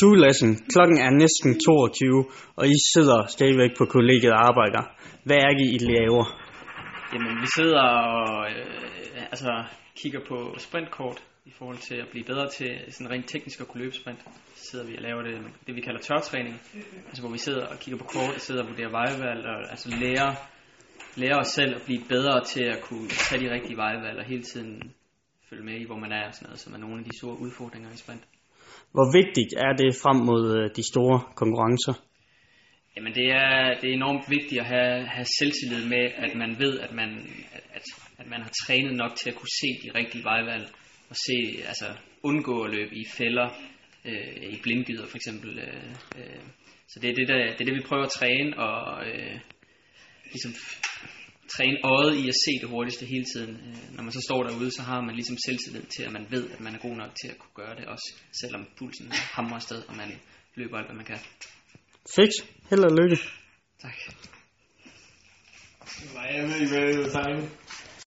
Two lesson. Klokken er næsten 22, og I sidder stadigvæk på kollegiet og arbejder. Hvad er det, I laver? Jamen, vi sidder og øh, altså, kigger på sprintkort i forhold til at blive bedre til sådan rent teknisk at kunne løbe sprint. Så sidder vi og laver det, det vi kalder tørtræning, altså hvor vi sidder og kigger på kort og sidder og vurderer vejvalg og altså lærer, lærer os selv at blive bedre til at kunne tage de rigtige vejvalg og hele tiden følge med i, hvor man er og sådan noget, som er nogle af de store udfordringer i sprint. Hvor vigtigt er det frem mod øh, de store konkurrencer? Jamen det er, det er enormt vigtigt at have, have selvtillid med, at man ved, at man, at, at man har trænet nok til at kunne se de rigtige vejvalg, og se, altså undgå at løbe i fælder, øh, i blindgyder for eksempel. Øh, øh. Så det er det, der, det er det, vi prøver at træne, og øh, ligesom træne øjet i at se det hurtigste hele tiden. Øh, når man så står derude, så har man ligesom selvtillid til, at man ved, at man er god nok til at kunne gøre det, også selvom pulsen hamrer afsted, og man løber alt, hvad man kan. Fix. Held og lykke. Tak. Nej, jeg ved ikke, hvad